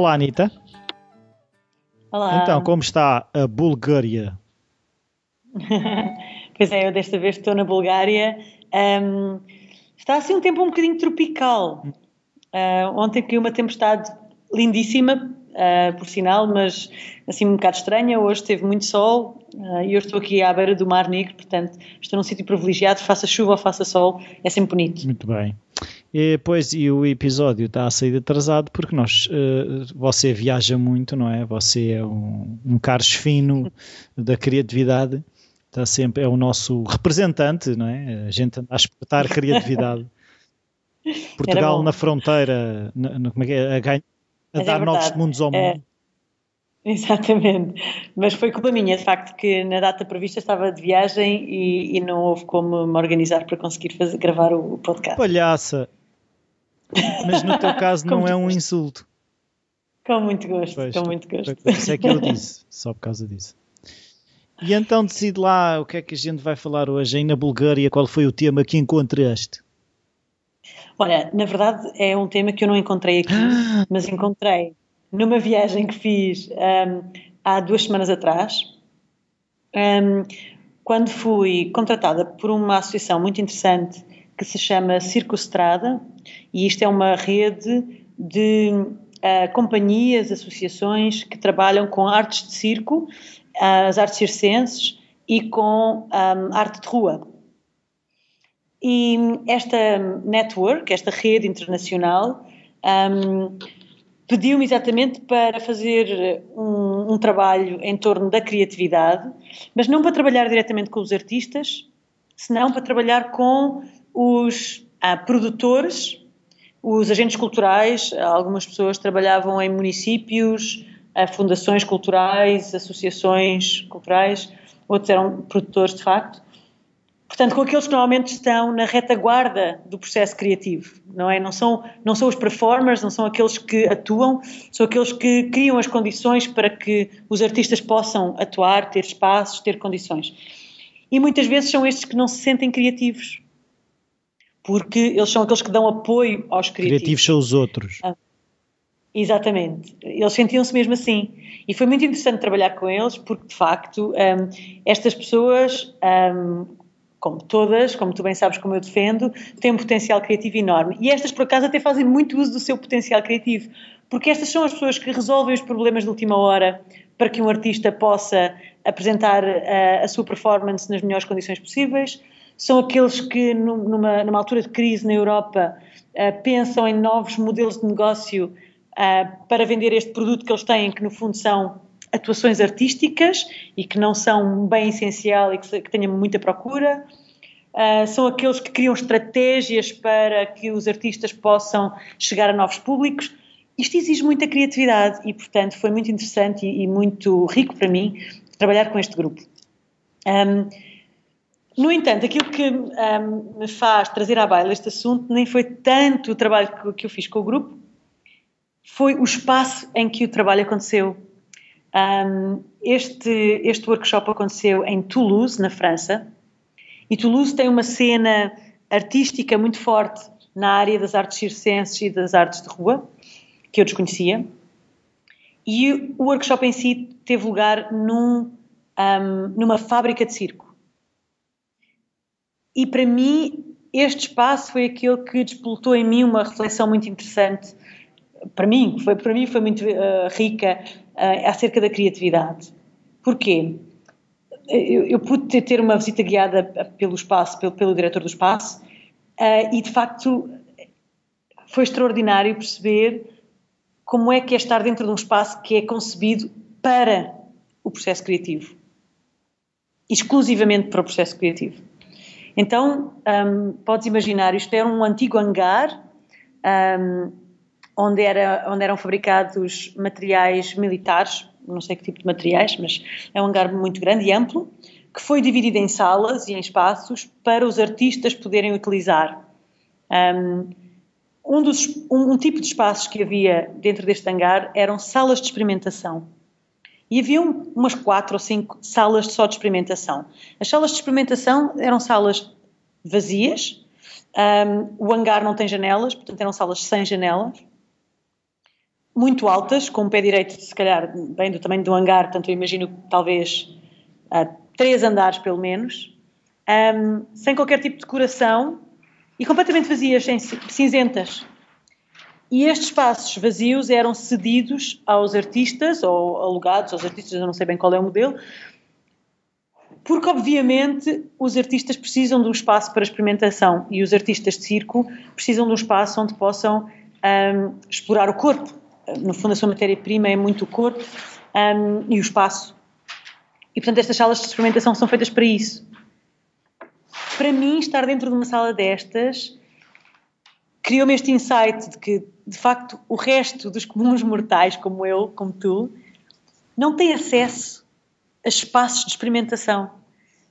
Olá, Anitta. Olá. Então, como está a Bulgária? pois é, eu desta vez estou na Bulgária. Um, está assim um tempo um bocadinho tropical. Uh, ontem caiu uma tempestade lindíssima, uh, por sinal, mas assim um bocado estranha. Hoje teve muito sol uh, e eu estou aqui à beira do Mar Negro, portanto estou num sítio privilegiado, faça chuva ou faça sol, é sempre bonito. Muito bem. E, pois, e o episódio está a sair atrasado porque nós, uh, você viaja muito, não é? Você é um, um carlos fino da criatividade, está sempre, é o nosso representante, não é? A gente anda a exportar criatividade. Portugal na fronteira, na, na, como é que é? A, ganha, a dar é novos mundos ao é. mundo. É, exatamente, mas foi culpa minha, de facto, que na data prevista estava de viagem e, e não houve como me organizar para conseguir fazer, gravar o podcast. Palhaça! Mas no teu caso não é um insulto. Com muito gosto, pois, com muito gosto. Isso é que eu disse, só por causa disso. E então decide lá o que é que a gente vai falar hoje aí na Bulgária, qual foi o tema que encontraste? Olha, na verdade é um tema que eu não encontrei aqui, mas encontrei numa viagem que fiz um, há duas semanas atrás, um, quando fui contratada por uma associação muito interessante que se chama Circo Estrada, e isto é uma rede de uh, companhias, associações que trabalham com artes de circo, uh, as artes circenses e com um, arte de rua. E esta network, esta rede internacional, um, pediu-me exatamente para fazer um, um, trabalho em torno da criatividade, mas não para trabalhar diretamente com os artistas, senão para trabalhar com os ah, produtores, os agentes culturais. Algumas pessoas trabalhavam em municípios, ah, fundações culturais, associações culturais, outros eram produtores de facto portanto, com aqueles que normalmente estão na retaguarda do processo criativo, não é? Não são, não são os performers, não são aqueles que atuam, são aqueles que criam as condições para que os artistas possam atuar, ter espaços, ter condições. E muitas vezes são estes que não se sentem criativos, porque eles são aqueles que dão apoio aos criativos. Criativos são os outros. Ah, exatamente. Eles sentiam-se mesmo assim. E foi muito interessante trabalhar com eles, porque de facto um, estas pessoas um, como todas, como tu bem sabes, como eu defendo, têm um potencial criativo enorme. E estas, por acaso, até fazem muito uso do seu potencial criativo, porque estas são as pessoas que resolvem os problemas de última hora para que um artista possa apresentar a, eh, a sua performance nas melhores condições possíveis. São aqueles que, numa, numa altura de crise na Europa, uh, pensam em novos modelos de negócio uh, para vender este produto que eles têm, que no fundo são atuações artísticas e que não são um bem essencial e que, que tenham muita procura. Uh, são aqueles que criam estratégias para que os artistas possam chegar a novos públicos. Isto exige muita criatividade e, portanto, foi muito interessante e, e muito rico para mim trabalhar com este grupo. Um, no entanto, aquilo que um, me faz trazer à baila este assunto nem foi tanto o trabalho que, que eu fiz com o grupo, foi o espaço em que o trabalho aconteceu um, este, este workshop aconteceu em Toulouse, na França, e Toulouse tem uma cena artística muito forte na área das artes circenses e das artes de rua, que eu desconhecia. E o workshop em si teve lugar num, um, numa fábrica de circo. E para mim, este espaço foi aquele que despoltou em mim uma reflexão muito interessante. Para mim, foi, para mim foi muito uh, rica uh, acerca da criatividade. Porquê? Eu, eu pude ter uma visita guiada pelo espaço, pelo, pelo diretor do espaço, uh, e de facto foi extraordinário perceber como é que é estar dentro de um espaço que é concebido para o processo criativo exclusivamente para o processo criativo. Então, um, podes imaginar, isto era um antigo hangar um, onde, era, onde eram fabricados materiais militares, não sei que tipo de materiais, mas é um hangar muito grande e amplo, que foi dividido em salas e em espaços para os artistas poderem utilizar. Um, dos, um, um tipo de espaços que havia dentro deste hangar eram salas de experimentação. E havia umas quatro ou cinco salas só de experimentação. As salas de experimentação eram salas vazias, um, o hangar não tem janelas, portanto eram salas sem janelas, muito altas, com o pé direito, se calhar, bem do tamanho do hangar, portanto, eu imagino talvez uh, três andares pelo menos, um, sem qualquer tipo de decoração e completamente vazias, cinzentas. E estes espaços vazios eram cedidos aos artistas, ou alugados aos artistas, eu não sei bem qual é o modelo, porque obviamente os artistas precisam de um espaço para experimentação e os artistas de circo precisam de um espaço onde possam um, explorar o corpo. No fundo, a sua matéria-prima é muito o corpo um, e o espaço. E portanto, estas salas de experimentação são feitas para isso. Para mim, estar dentro de uma sala destas criou-me este insight de que, de facto, o resto dos comuns mortais, como eu, como tu, não tem acesso a espaços de experimentação.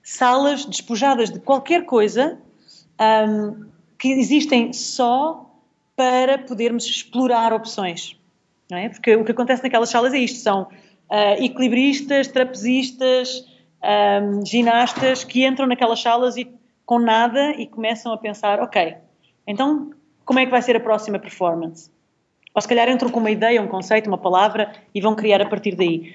Salas despojadas de qualquer coisa um, que existem só para podermos explorar opções. Não é? Porque o que acontece naquelas salas é isto: são uh, equilibristas, trapezistas, um, ginastas que entram naquelas salas e, com nada e começam a pensar: ok, então como é que vai ser a próxima performance? Ou se calhar entram com uma ideia, um conceito, uma palavra e vão criar a partir daí.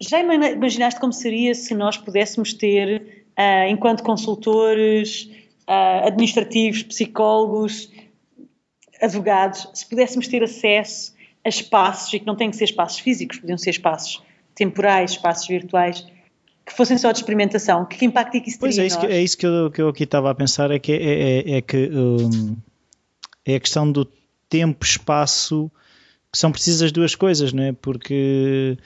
Já imaginaste como seria se nós pudéssemos ter, uh, enquanto consultores, uh, administrativos, psicólogos, advogados, se pudéssemos ter acesso a espaços, e que não têm que ser espaços físicos, podiam ser espaços temporais, espaços virtuais, que fossem só de experimentação, que impacto é que isso teria Pois é, isso que, é isso que eu, que eu aqui estava a pensar, é que, é, é, é que um, é a questão do tempo, espaço, que são precisas as duas coisas, não é? Porque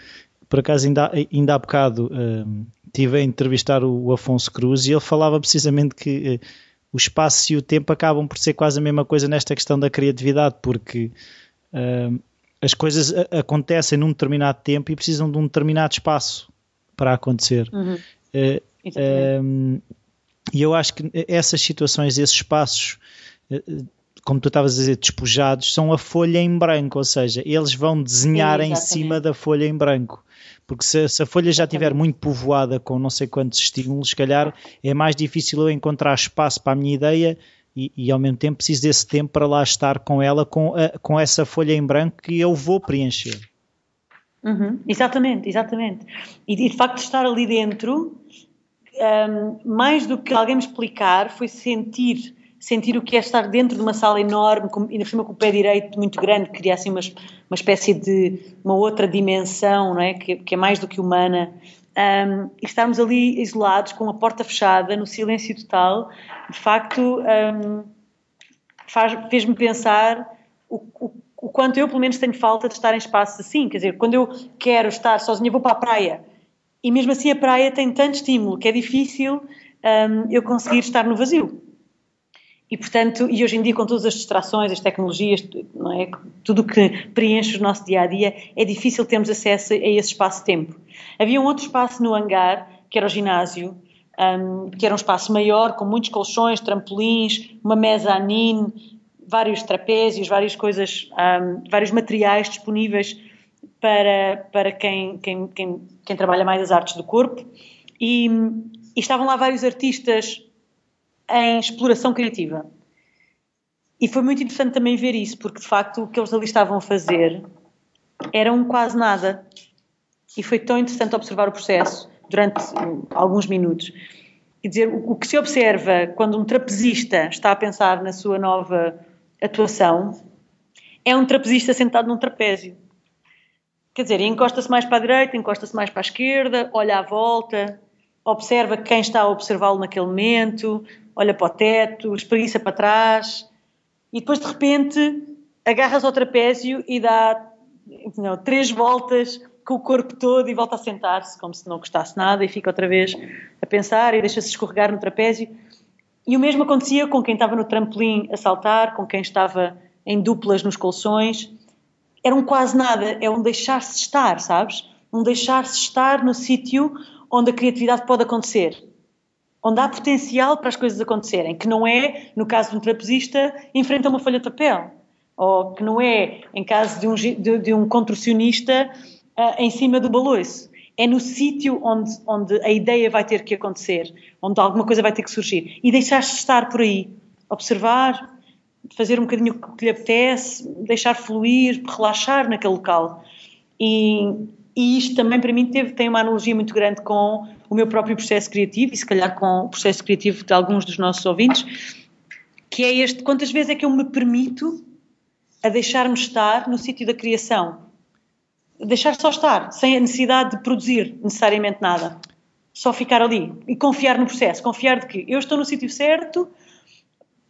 por acaso, ainda, ainda há bocado uh, tive a entrevistar o, o, Afonso Cruz e ele falava precisamente que uh, o espaço e o tempo acabam por ser quase a mesma coisa nesta questão da criatividade, porque uh, as coisas acontecem num determinado tempo e precisam de um determinado espaço para acontecer. Uhum. e eu acho que essas situações, esses espaços como tu estavas a dizer, despojados, são a folha em branco, ou seja, eles vão desenhar Sim, em cima da folha em branco. Porque se, se a folha já estiver muito povoada com não sei quantos estímulos, se calhar é mais difícil eu encontrar espaço para a minha ideia e, e, ao mesmo tempo preciso desse tempo para lá estar com ela, com, a, com essa folha em branco que eu vou preencher. Uhum, exatamente, exatamente. E de facto estar ali dentro, um, mais do que alguém me explicar, foi sentir sentir o que é estar dentro de uma sala enorme, com, ainda por cima com o pé direito muito grande, que cria assim uma, uma espécie de uma outra dimensão, não é? Que, que é mais do que humana. Um, e estarmos ali isolados, com a porta fechada, no silêncio total, de facto um, fez-me pensar o, o, o, quanto eu, pelo menos, tenho falta de estar em espaços assim. Quer dizer, quando eu quero estar sozinha, vou para a praia. E mesmo assim a praia tem tanto estímulo que é difícil um, eu conseguir estar no vazio. E, portanto, e hoje em dia com todas as distrações, as tecnologias, não é? tudo que preenche o nosso dia a dia, é difícil termos acesso a esse espaço-tempo. Havia um outro espaço no hangar, que era o ginásio, um, que era um espaço maior, com muitos colchões, trampolins, uma mesa anine, vários trapézios, várias coisas, um, vários materiais disponíveis para, para quem, quem, quem, quem trabalha mais as artes do corpo. E, e estavam lá vários artistas em exploração criativa. E foi muito interessante também ver isso, porque de facto o que eles ali estavam a fazer era um quase nada. E foi tão interessante observar o processo durante alguns minutos. Quer dizer, o que se observa quando um trapezista está a pensar na sua nova atuação é um trapezista sentado num trapézio. Quer dizer, encosta-se mais para a direita, encosta-se mais para a esquerda, olha à volta, observa quem está a observá-lo naquele momento, olha para o teto, espreguiça para trás e depois de repente agarras ao trapézio e dá não, três voltas com o corpo todo e volta a sentar-se como se não gostasse nada e fica outra vez a pensar e deixa-se escorregar no trapézio. E o mesmo acontecia com quem estava no trampolim a saltar, com quem estava em duplas nos colchões. Era um quase nada, é um deixar-se estar, sabes? Um deixar-se estar no sítio onde a criatividade pode acontecer onde há potencial para as coisas acontecerem, que não é, no caso de um trapezista, enfrenta uma folha de papel, ou que não é, em caso de um, de, de um contorcionista, uh, em cima do baloiço. É no sítio onde, onde a ideia vai ter que acontecer, onde alguma coisa vai ter que surgir. E deixar-se estar por aí, observar, fazer um bocadinho o que lhe apetece, deixar fluir, relaxar naquele local. E, e isto também para mim teve, tem uma analogia muito grande com o meu próprio processo criativo e se calhar com o processo criativo de alguns dos nossos ouvintes, que é este, quantas vezes é que eu me permito a deixar-me estar no sítio da criação? Deixar só estar, sem a necessidade de produzir necessariamente nada. Só ficar ali e confiar no processo, confiar de que eu estou no sítio certo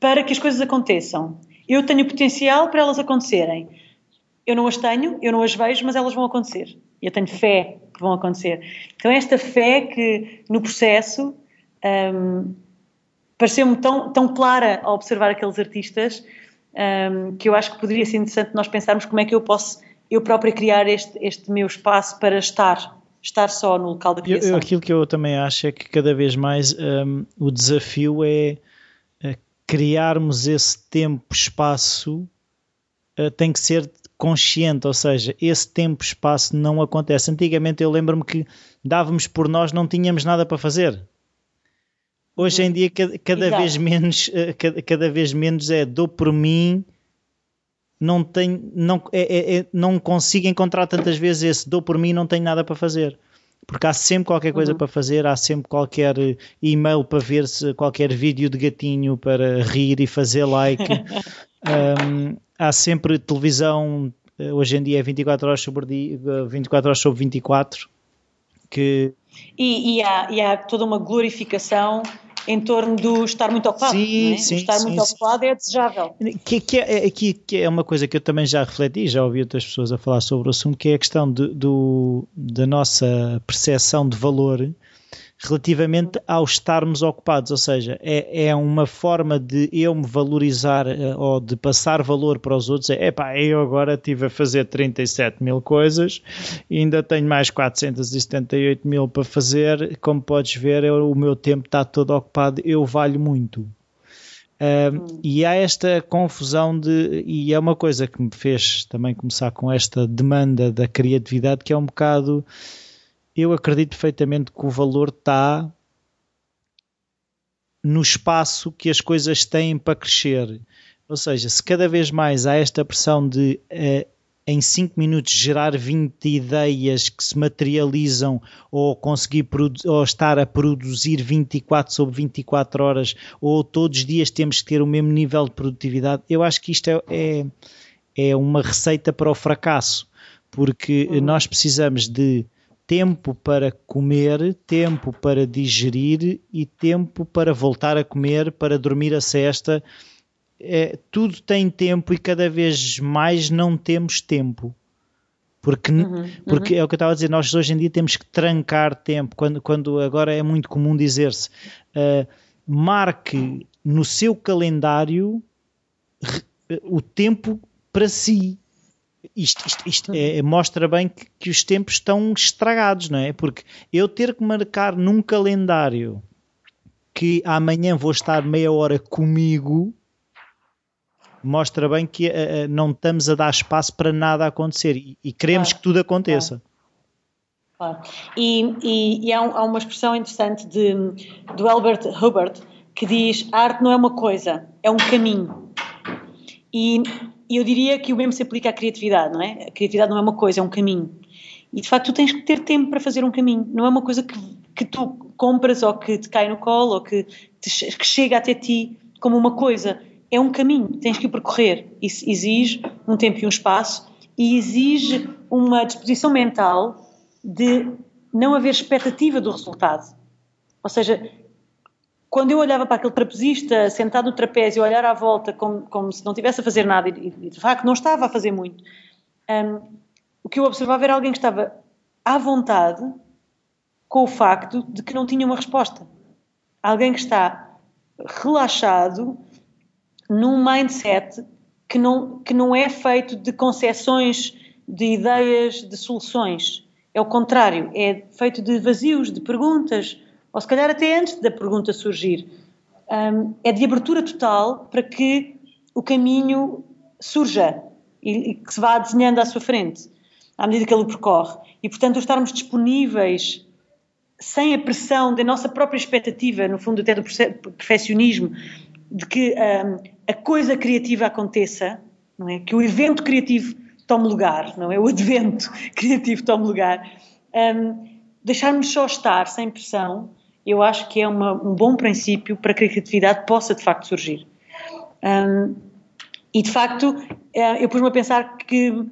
para que as coisas aconteçam. Eu tenho potencial para elas acontecerem. Eu não as tenho, eu não as vejo, mas elas vão acontecer. Eu tenho fé que vão acontecer. Então, esta fé que no processo um, pareceu-me tão, tão clara ao observar aqueles artistas um, que eu acho que poderia ser interessante nós pensarmos como é que eu posso eu própria criar este, este meu espaço para estar estar só no local da criação. Eu, aquilo que eu também acho é que cada vez mais um, o desafio é, é criarmos esse tempo, espaço, uh, tem que ser consciente, ou seja, esse tempo, espaço não acontece. Antigamente eu lembro-me que dávamos por nós, não tínhamos nada para fazer. Hoje em dia cada, cada vez menos, eh, cada, cada, vez menos é dou por mim, não tenho, não, é, é, é, não consigo encontrar tantas vezes esse dou por mim, não tenho nada para fazer. Porque há sempre qualquer coisa uhum. para fazer, há sempre qualquer e-mail para ver se qualquer vídeo de gatinho para rir e fazer like. um, há sempre televisão, eh, hoje em dia é 24 horas sobre, 24 horas sobre 24, que... E, e, há, e há toda uma glorificação em torno do estar muito ocupado. Sim, é? sim, estar sim, muito sim. ocupado é desejável. Que, que, é, é, que, que, é uma coisa que eu também já refleti, já ouvi outras pessoas a falar sobre o assunto, que é a questão de, do, da nossa percepção de valor relativamente ao estarmos ocupados, ou seja, é, é uma forma de eu me valorizar eh, ou de passar valor para os outros, é pá, eu agora estive a fazer 37 mil coisas e ainda tenho mais 478 mil para fazer, como podes ver, eu, o meu tempo está todo ocupado, eu valho muito. Uh, e há esta confusão de, e é uma coisa que me fez também começar com esta demanda da criatividade, que é um bocado eu acredito perfeitamente que o valor está no espaço que as coisas têm para crescer. Ou seja, se cada vez mais há esta pressão de uh, em 5 minutos gerar 20 ideias que se materializam ou conseguir ou estar a produzir 24 sobre 24 horas ou todos os dias temos que ter o mesmo nível de produtividade, eu acho que isto é, é, é uma receita para o fracasso, porque uhum. nós precisamos de tempo para comer, tempo para digerir e tempo para voltar a comer, para dormir a cesta. É, tudo tem tempo e cada vez mais não temos tempo. Porque, uhum, porque uhum. é o que eu estava a dizer, nós hoje em dia temos que trancar tempo, quando, quando agora é muito comum dizer-se uh, marque no seu calendário o tempo para si isto, isto, isto é, mostra bem que, que, os tempos estão estragados, não é? Porque eu ter que marcar num calendário que amanhã vou estar meia hora comigo mostra bem que uh, não estamos a dar espaço para nada acontecer e, e queremos claro. que tudo aconteça. Claro. claro. E, e, e há, um, há, uma expressão interessante de, do Albert Hubbard que diz: a arte não é uma coisa, é um caminho. E e eu diria que o mesmo se aplica à criatividade, não é? A criatividade não é uma coisa, é um caminho. E de facto tu tens que ter tempo para fazer um caminho. Não é uma coisa que, que tu compras ou que te cai no colo ou que, te, que chega até ti como uma coisa. É um caminho, tens que o percorrer. Isso exige um tempo e um espaço e exige uma disposição mental de não haver expectativa do resultado. Ou seja, quando eu olhava para aquele trapezista sentado no trapézio, olhar à volta como, como se não estivesse a fazer nada e, e, de facto não estava a fazer muito, um, o que eu observava era alguém que estava à vontade com o facto de que não tinha uma resposta. Alguém que está relaxado num mindset que não, que não é feito de concepções, de ideias, de soluções. É o contrário, é feito de vazios, de perguntas, ou se calhar até antes da pergunta surgir, um, é de abertura total para que o caminho surja e, e, que se vá desenhando à sua frente, à medida que ele o percorre. E, portanto, estarmos disponíveis, sem a pressão da nossa própria expectativa, no fundo até do perfeccionismo, de que um, a coisa criativa aconteça, não é? Que o evento criativo tome lugar, não é? O advento criativo tome lugar. Um, Deixarmos só estar sem pressão, eu acho que é uma, um bom princípio para que a criatividade possa de facto surgir. Um, e de facto, eh, eu pus-me a pensar que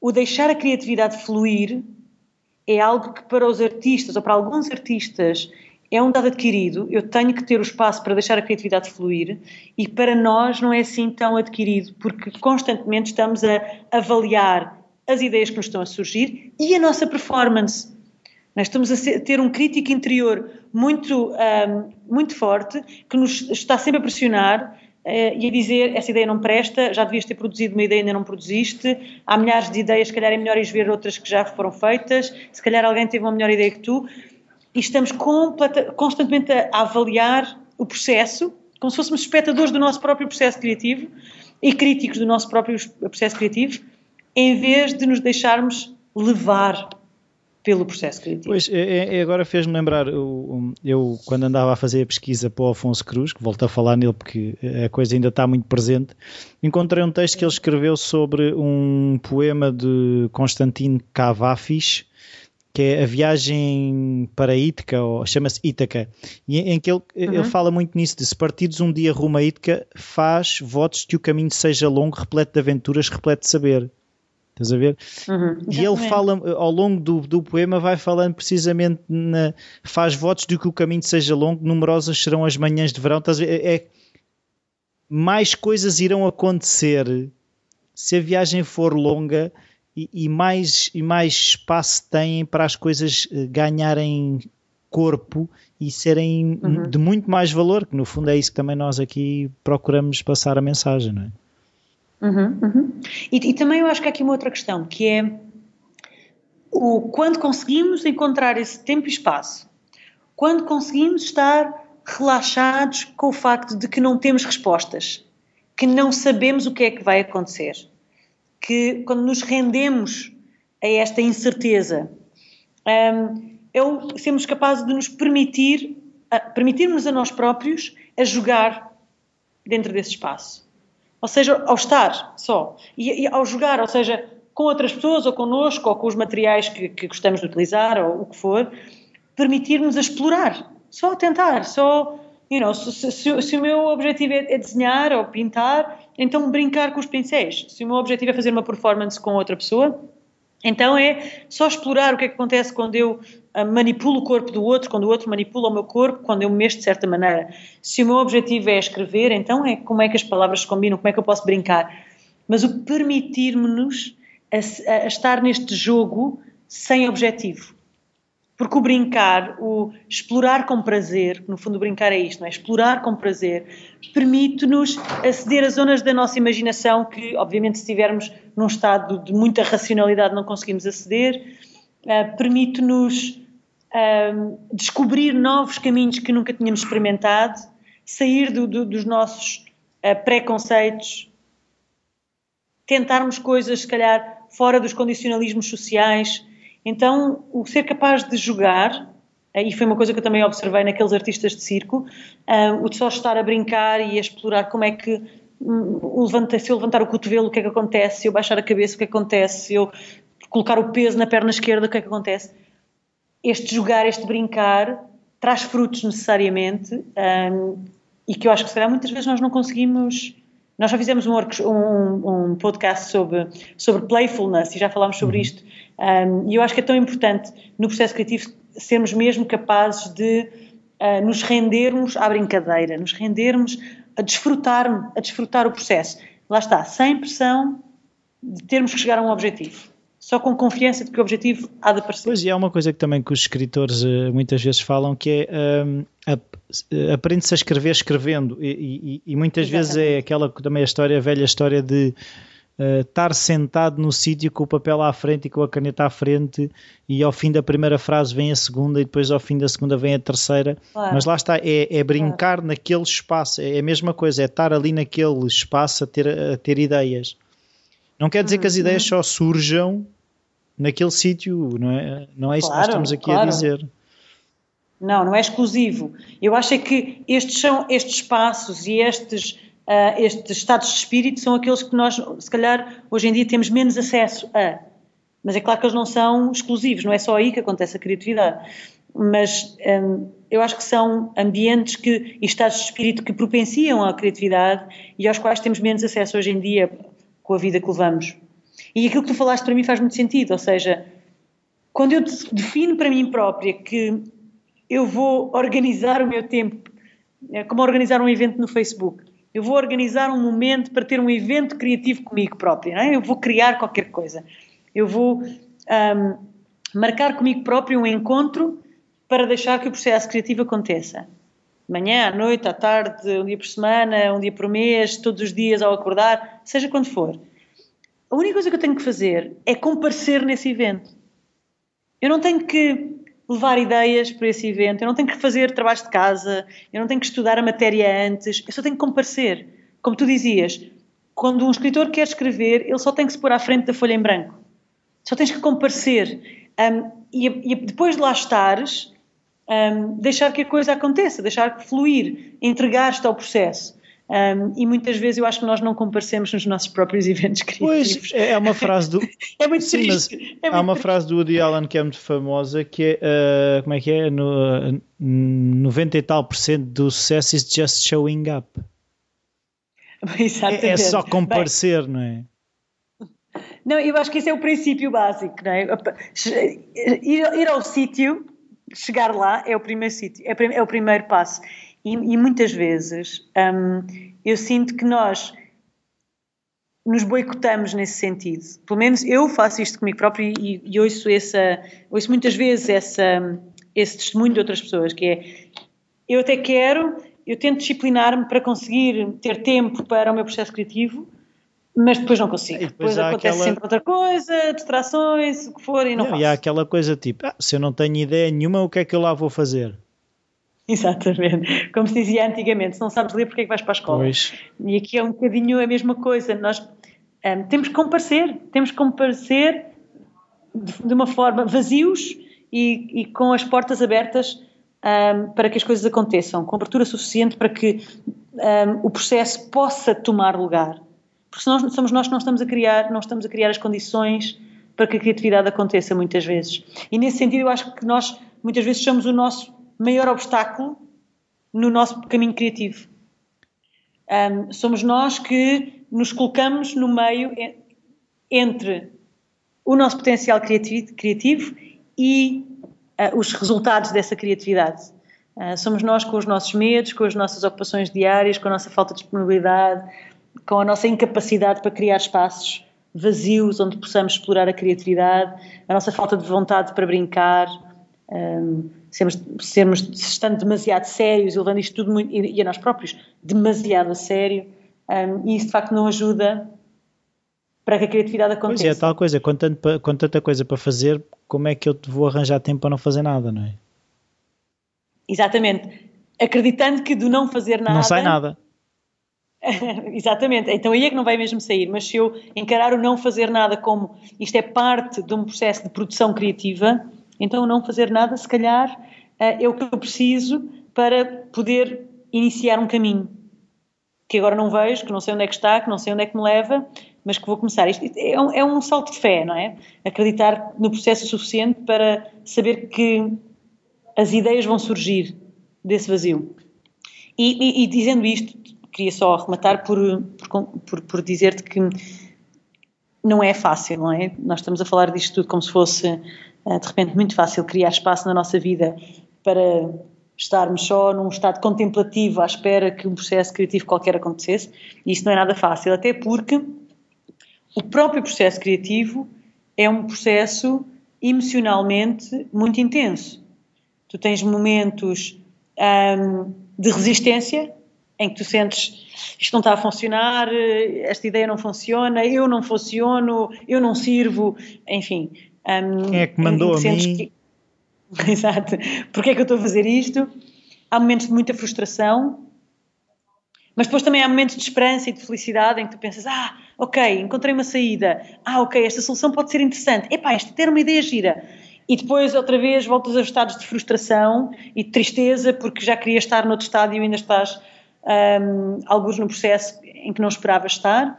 o deixar a criatividade fluir é algo que para os artistas, ou para alguns artistas, é um dado adquirido. Eu tenho que ter o espaço para deixar a criatividade fluir e para nós não é assim tão adquirido, porque constantemente estamos a avaliar as ideias que nos estão a surgir e a nossa performance. Nós estamos a ter um crítico interior muito, um, muito forte que nos está sempre a pressionar uh, e a dizer essa ideia não presta, já devias ter produzido uma ideia e ainda não produziste, há milhares de ideias, se calhar é melhor ir ver outras que já foram feitas, se calhar alguém teve uma melhor ideia que tu. E estamos constantemente a avaliar o processo como se fôssemos espectadores do nosso próprio processo criativo e críticos do nosso próprio processo criativo, em vez de nos deixarmos levar pelo processo criativo. Pois, é, é, é agora fez-me lembrar, eu, eu, quando andava a fazer a pesquisa para o Afonso Cruz, que volto a falar nele porque a coisa ainda está muito presente, encontrei um texto que ele escreveu sobre um poema de Constantino Cavafis, que é a viagem para Ítaca, ou chama-se Ítaca, e em que ele, uhum. ele fala muito nisso, de se partidos um dia rumo a Ítaca, faz votos que o caminho seja longo, repleto de aventuras, repleto de saber. Estás a ver? Uhum, e ele fala, ao longo do, do poema, vai falando precisamente, na, faz votos de que o caminho seja longo, numerosas serão as manhãs de verão. Estás a ver? É, é mais coisas irão acontecer se a viagem for longa e, e, mais, e mais espaço têm para as coisas eh, ganharem corpo e serem uhum. de muito mais valor, que no fundo é isso que também nós aqui procuramos passar a mensagem, não é? Uhum, uhum. E, e, também eu acho que há aqui uma outra questão, que é o, quando conseguimos encontrar esse tempo e espaço, quando conseguimos estar relaxados com o facto de que não temos respostas, que não sabemos o que é que vai acontecer, que quando nos rendemos a esta incerteza, um, é o, sermos capazes de nos permitir, permitirmos a nós próprios a jogar dentro desse espaço ou seja, ao estar só. E, e, ao jogar, ou seja, com outras pessoas, ou connosco, ou com os materiais que, que gostamos de utilizar, ou o que for, permitir-nos explorar. Só tentar, só. You know, se, se, se, o meu objetivo é, é, desenhar ou pintar, então brincar com os pincéis. Se o meu objetivo é fazer uma performance com outra pessoa, então é só explorar o que é que acontece quando eu ah, manipulo o corpo do outro, quando o outro manipula o meu corpo, quando eu me mexo de certa maneira. Se o meu objetivo é escrever, então é como é que as palavras se combinam, como é que eu posso brincar. Mas o permitir-nos a, a estar neste jogo sem objetivo. Porque o brincar, o explorar com prazer, no fundo brincar é isto, não é? Explorar com prazer, permite-nos aceder a zonas da nossa imaginação que, obviamente, se estivermos num estado de muita racionalidade não conseguimos aceder, uh, permite-nos uh, descobrir novos caminhos que nunca tínhamos experimentado, sair do, do, dos nossos uh, preconceitos, tentarmos coisas, se calhar, fora dos condicionalismos sociais. Então, o ser capaz de jogar, e foi uma coisa que eu também observei naqueles artistas de circo, o de só estar a brincar e a explorar como é que hum, se eu levantar o cotovelo, o que é que acontece? Se eu baixar a cabeça, o que, é que acontece? Se eu colocar o peso na perna esquerda, o que é que acontece? Este jogar, este brincar, traz frutos necessariamente um, e que eu acho que se calhar muitas vezes nós não conseguimos. Nós já fizemos um, um, um podcast sobre, sobre playfulness e já falámos sobre uhum. isto. Um, e eu acho que é tão importante no processo criativo sermos mesmo capazes de uh, nos rendermos à brincadeira, nos rendermos a desfrutar, a desfrutar o processo. Lá está, sem pressão de termos que chegar a um objetivo só com confiança de que o objetivo há de aparecer. Pois, e há uma coisa que também que os escritores uh, muitas vezes falam que é um, eh, aprende-se a escrever escrevendo e, e, e muitas Exatamente. vezes é aquela também a história, a velha história de uh, estar sentado no sítio com o papel à frente e com a caneta à frente e ao fim da primeira frase vem a segunda e depois ao fim da segunda vem a terceira, claro. mas lá está, é, é brincar claro. naquele espaço, é a mesma coisa, é estar ali naquele espaço a ter, a ter ideias. Não quer dizer uhum. que as uhum. ideias só surjam naquele sítio, não é? Não é isso claro, que nós estamos aqui a dizer. Não, não é exclusivo. Eu acho é que estes são estes espaços e estes uh, estes estados de espírito são aqueles que nós, se calhar, hoje em dia temos menos acesso a. Mas é claro que eles não são exclusivos, não é só aí que acontece a criatividade. Mas um, eu acho que são ambientes que, e estados de espírito que propenciam à criatividade e aos quais temos menos acesso hoje em dia com a vida que levamos. E aquilo que tu falaste para mim faz muito sentido, ou seja, quando eu defino para mim própria que eu vou organizar o meu tempo, é como organizar um evento no Facebook, eu vou organizar um momento para ter um evento criativo comigo própria, não é? eu vou criar qualquer coisa, eu vou um, marcar comigo próprio um encontro para deixar que o processo criativo aconteça. Manhã, à noite, à tarde, um dia por semana, um dia por mês, todos os dias ao acordar, seja quando for. A única coisa que eu tenho que fazer é comparecer nesse evento. Eu não tenho que levar ideias para esse evento, eu não tenho que fazer trabalhos de casa, eu não tenho que estudar a matéria antes, eu só tenho que comparecer. Como tu dizias, quando um escritor quer escrever, ele só tem que se pôr à frente da folha em branco. Só tens que comparecer. Um, e, e, depois de lá estares, um, deixar que a coisa aconteça, deixar fluir, entregar-te ao processo. Um, e muitas vezes eu acho que nós não comparecemos nos nossos próprios eventos criativos. Pois, é uma frase do. é muito Sim, triste. É há uma triste. frase do Woody Allen que é muito famosa que é. Uh, como é que é? No, uh, 90 e tal por cento do sucesso is just showing up. Exatamente. É, é só comparecer, Bem, não é? Não, eu acho que esse é o princípio básico, não é? Ir, ir ao sítio, chegar lá, é o primeiro sítio, é, é o primeiro passo. E, e muitas vezes hum, eu sinto que nós nos boicotamos nesse sentido. Pelo menos eu faço isto comigo próprio e, e ouço, essa, ouço muitas vezes essa, esse testemunho de outras pessoas, que é eu até quero, eu tento disciplinar-me para conseguir ter tempo para o meu processo criativo, mas depois não consigo. Depois, depois acontece aquela... sempre outra coisa, distrações, o que for, e não, não faço. E há aquela coisa tipo, ah, se eu não tenho ideia nenhuma, o que é que eu lá vou fazer? Exatamente. Como se dizia antigamente, se não sabes ler, porque é que vais para a escola? Pois. E aqui é um bocadinho a mesma coisa. Nós um, temos que comparecer, temos que comparecer de, de uma forma vazios e, e, com as portas abertas um, para que as coisas aconteçam, com abertura suficiente para que um, o processo possa tomar lugar. Porque senão somos nós que não estamos a criar, não estamos a criar as condições para que a criatividade aconteça muitas vezes. E nesse sentido eu acho que nós muitas vezes somos o nosso maior obstáculo no nosso caminho criativo. Um, somos nós que nos colocamos no meio entre o nosso potencial criativo, criativo e uh, os resultados dessa criatividade. Uh, somos nós com os nossos medos, com as nossas ocupações diárias, com a nossa falta de disponibilidade, com a nossa incapacidade para criar espaços vazios onde possamos explorar a criatividade, a nossa falta de vontade para brincar, um, sermos, sermos estando demasiado sérios e levando isto tudo muito, e, e, a nós próprios demasiado a sério, um, e isso de facto não ajuda para que a criatividade aconteça. Pois é, tal coisa, com, tanto, com tanta coisa para fazer, como é que eu te vou arranjar tempo para não fazer nada, não é? Exatamente. Acreditando que do não fazer nada. Não sai nada. Exatamente, então aí é que não vai mesmo sair, mas se eu encarar o não fazer nada como isto é parte de um processo de produção criativa, então, não fazer nada, se calhar, eh, é o que eu preciso para poder iniciar um caminho que agora não vejo, que não sei onde é que está, que não sei onde é que me leva, mas que vou começar. Isto é um, é um salto de fé, não é? Acreditar no processo suficiente para saber que as ideias vão surgir desse vazio. E, e, e dizendo isto, queria só arrematar por, por, por, por dizer-te que não é fácil, não é? Nós estamos a falar disto tudo como se fosse de repente muito fácil criar espaço na nossa vida para estarmos só num estado contemplativo à espera que um processo criativo qualquer acontecesse, e isso não é nada fácil, até porque o próprio processo criativo é um processo emocionalmente muito intenso. Tu tens momentos hum, de resistência em que tu sentes isto não está a funcionar, esta ideia não funciona, eu não funciono, eu não sirvo, enfim. Um, Quem é que mandou a mim? Que... Exato. Porquê é que eu estou a fazer isto? Há momentos de muita frustração, mas depois também há momentos de esperança e de felicidade em que tu pensas, ah, ok, encontrei uma saída, ah, ok, esta solução pode ser interessante, epá, esta ter uma ideia gira. E depois, outra vez, voltas aos estados de frustração e de tristeza porque já querias estar noutro estádio e ainda estás um, alguns no processo em que não esperava estar,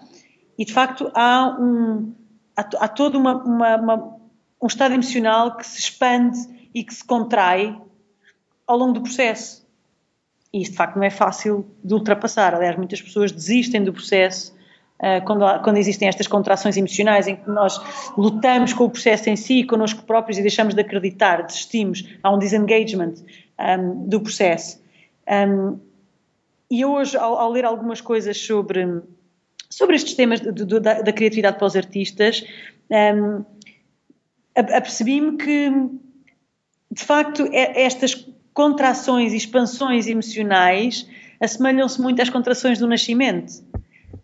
e de facto há, um, há, há todo uma, uma, uma, um estado emocional que se expande e que se contrai ao longo do processo. E isso de facto não é fácil de ultrapassar. Aliás, muitas pessoas desistem do processo uh, quando, quando, existem estas contrações emocionais em que nós lutamos com o processo em si, connosco próprios e deixamos de acreditar, desistimos, há um disengagement um, do processo. Um, e eu hoje, ao, ao, ler algumas coisas sobre, sobre estes temas de, de, da, da, criatividade para os artistas, um, apercebi-me que, de facto, estas contrações e expansões emocionais assemelham-se muito às contrações do nascimento.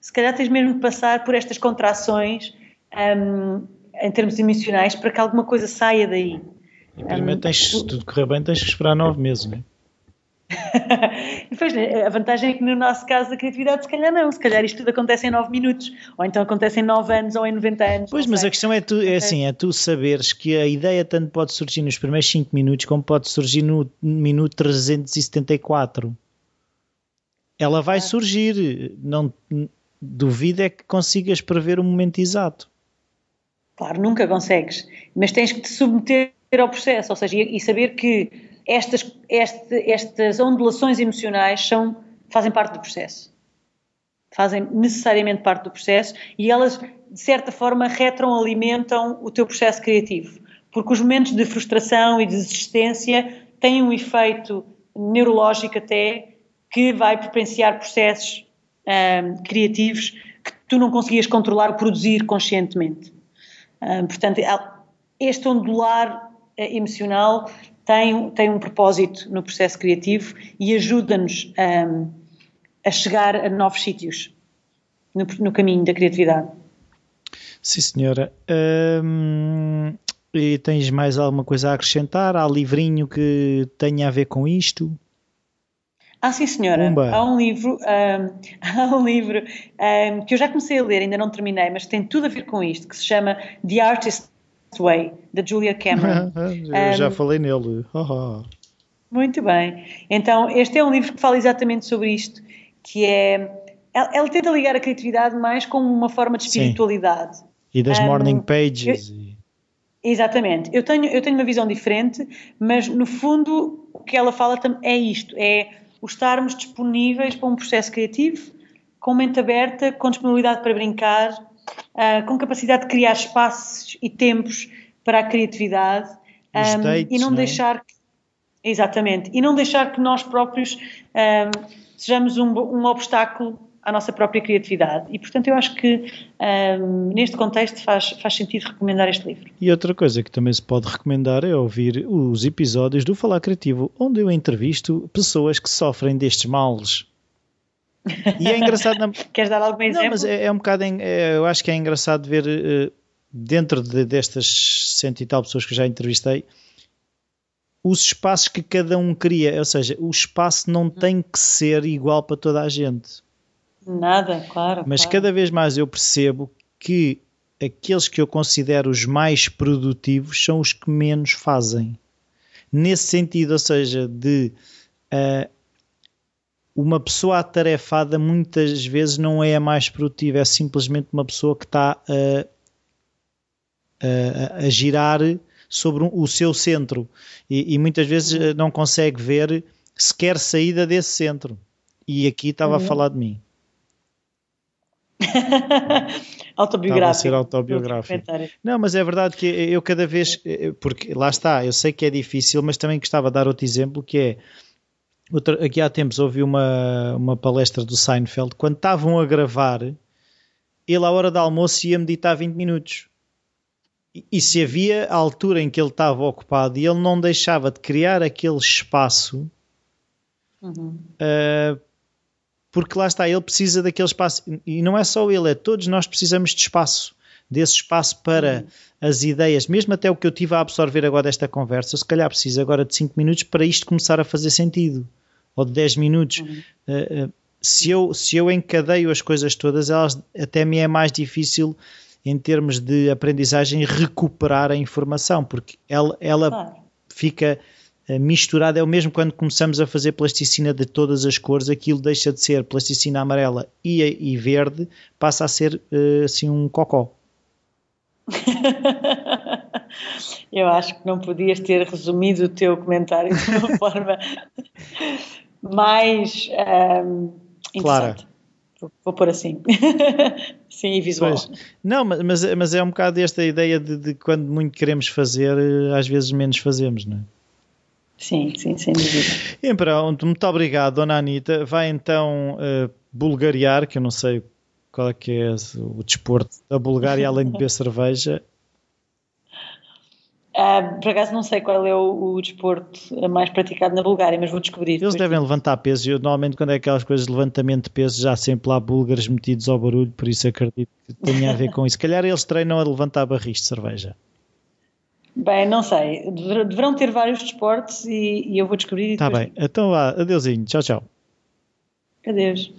Se calhar tens mesmo de passar por estas contrações um, em termos emocionais para que alguma coisa saia daí. E primeiro tens, se tudo correr bem, tens que esperar nove meses, não é? pois, né, a vantagem é que no nosso caso da criatividade, se calhar não, se calhar isto tudo acontece em 9 minutos, ou então acontece em 9 anos ou em 90 anos. Pois, mas sei. a questão é, tu, é assim, é tu saberes que a ideia tanto pode surgir nos primeiros 5 minutos como pode surgir no minuto 374. Ela vai ah. surgir, não duvido é que consigas prever o momento exato. Claro, nunca consegues, mas tens que te submeter ao processo, ou seja, e, e saber que estas, este, estas ondulações emocionais são, fazem parte do processo. Fazem necessariamente parte do processo e elas, de certa forma, retroalimentam o teu processo criativo. Porque os momentos de frustração e de desistência têm um efeito neurológico até que vai propiciar processos um, criativos que tu não conseguias controlar ou produzir conscientemente. Um, portanto, este ondular eh, emocional tem, tem um propósito no processo criativo e ajuda-nos um, a chegar a novos sítios no, no, caminho da criatividade. Sim, senhora. Hum, e tens mais alguma coisa a acrescentar? Há livrinho que tenha a ver com isto? Ah, sim, senhora. Há um livro, um, há um livro um, que eu já comecei a ler, ainda não terminei, mas tem tudo a ver com isto, que se chama The Artist Way, da Julia Cameron. Eu já falei nele. Muito bem. Então, este é um livro que fala exatamente sobre isto, que é... Ela, ela tenta ligar a criatividade mais como uma forma de espiritualidade. Sim. E das um, morning pages. Eu, exatamente. Eu tenho, eu tenho uma visão diferente, mas no fundo o que ela fala é isto, é o estarmos disponíveis para um processo criativo, com mente aberta, com disponibilidade para brincar, uh, com capacidade de criar espaços e tempos para a criatividade um, dates, e não, não é? deixar que, exatamente e não deixar que nós próprios um, sejamos um, um, obstáculo à nossa própria criatividade e portanto eu acho que neste contexto faz, faz sentido recomendar este livro. E outra coisa que também se pode recomendar é ouvir os episódios do Falar Criativo onde eu entrevisto pessoas que sofrem destes males e é engraçado. Na... Queres dar algum exemplo? Não, mas é, é um bocado. É, eu acho que é engraçado ver uh, dentro de, destas cento e tal pessoas que já entrevistei os espaços que cada um cria. Ou seja, o espaço não tem que ser igual para toda a gente. Nada, claro. Mas claro. cada vez mais eu percebo que aqueles que eu considero os mais produtivos são os que menos fazem. Nesse sentido, ou seja, de uh, uma pessoa atarefada muitas vezes não é a mais produtiva, é simplesmente uma pessoa que está a, a, a girar sobre o seu centro e, e, muitas vezes eh, não consegue ver sequer saída desse centro. E aqui estava uhum. a falar de mim. autobiográfico. Estava a ser autobiográfico. Não, mas é verdade que eu cada vez, eh, porque lá está, eu sei que é difícil, mas também gostava de dar outro exemplo que é Outra, aqui há tempos ouvi uma, uma palestra do Seinfeld. Quando estavam a gravar, ele à hora do almoço ia meditar 20 minutos. E, e se havia a altura em que ele estava ocupado e ele não deixava de criar aquele espaço, uhum. uh, porque lá está, ele precisa daquele espaço. E não é só ele, é todos nós precisamos de espaço. Desse espaço para uhum. as ideias, mesmo até o que eu tive a absorver agora desta conversa, se calhar preciso agora de 5 minutos para isto começar a fazer sentido ou de 10 minutos. Uhum. Uh, se, eu, se eu encadeio as coisas todas, elas, até me é mais difícil em termos de aprendizagem recuperar a informação, porque ela, ela claro. fica misturado, é o mesmo quando começamos a fazer plasticina de todas as cores, aquilo deixa de ser plasticina amarela e, e verde, passa a ser assim um cocó. Eu acho que não podias ter resumido o teu comentário de uma forma mais um, interessante. Vou, vou pôr assim. Sim, e visual. Pois. Não, mas, mas é um bocado esta ideia de, de, quando muito queremos fazer, eh, às vezes menos fazemos, não é? Sim, sim, sem dúvida. E pronto, muito obrigado, dona Anitta. Vai então uh, bulgariar, que eu não sei qual é que é o desporto da Bulgária, além de beber cerveja. Uh, por acaso não sei qual é o, o, desporto mais praticado na Bulgária, mas vou descobrir. Eles devem levantar peso. Eu, normalmente, quando é aquelas coisas de levantamento de peso, já sempre lá búlgaros metidos ao barulho, por isso acredito que tenha a ver com isso. Se calhar eles treinam a levantar barris de cerveja. Bem, não sei. Deverão ter vários desportos e, e eu vou descobrir. Está bem. Então vá. Adeusinho. Tchau, tchau. Adeus.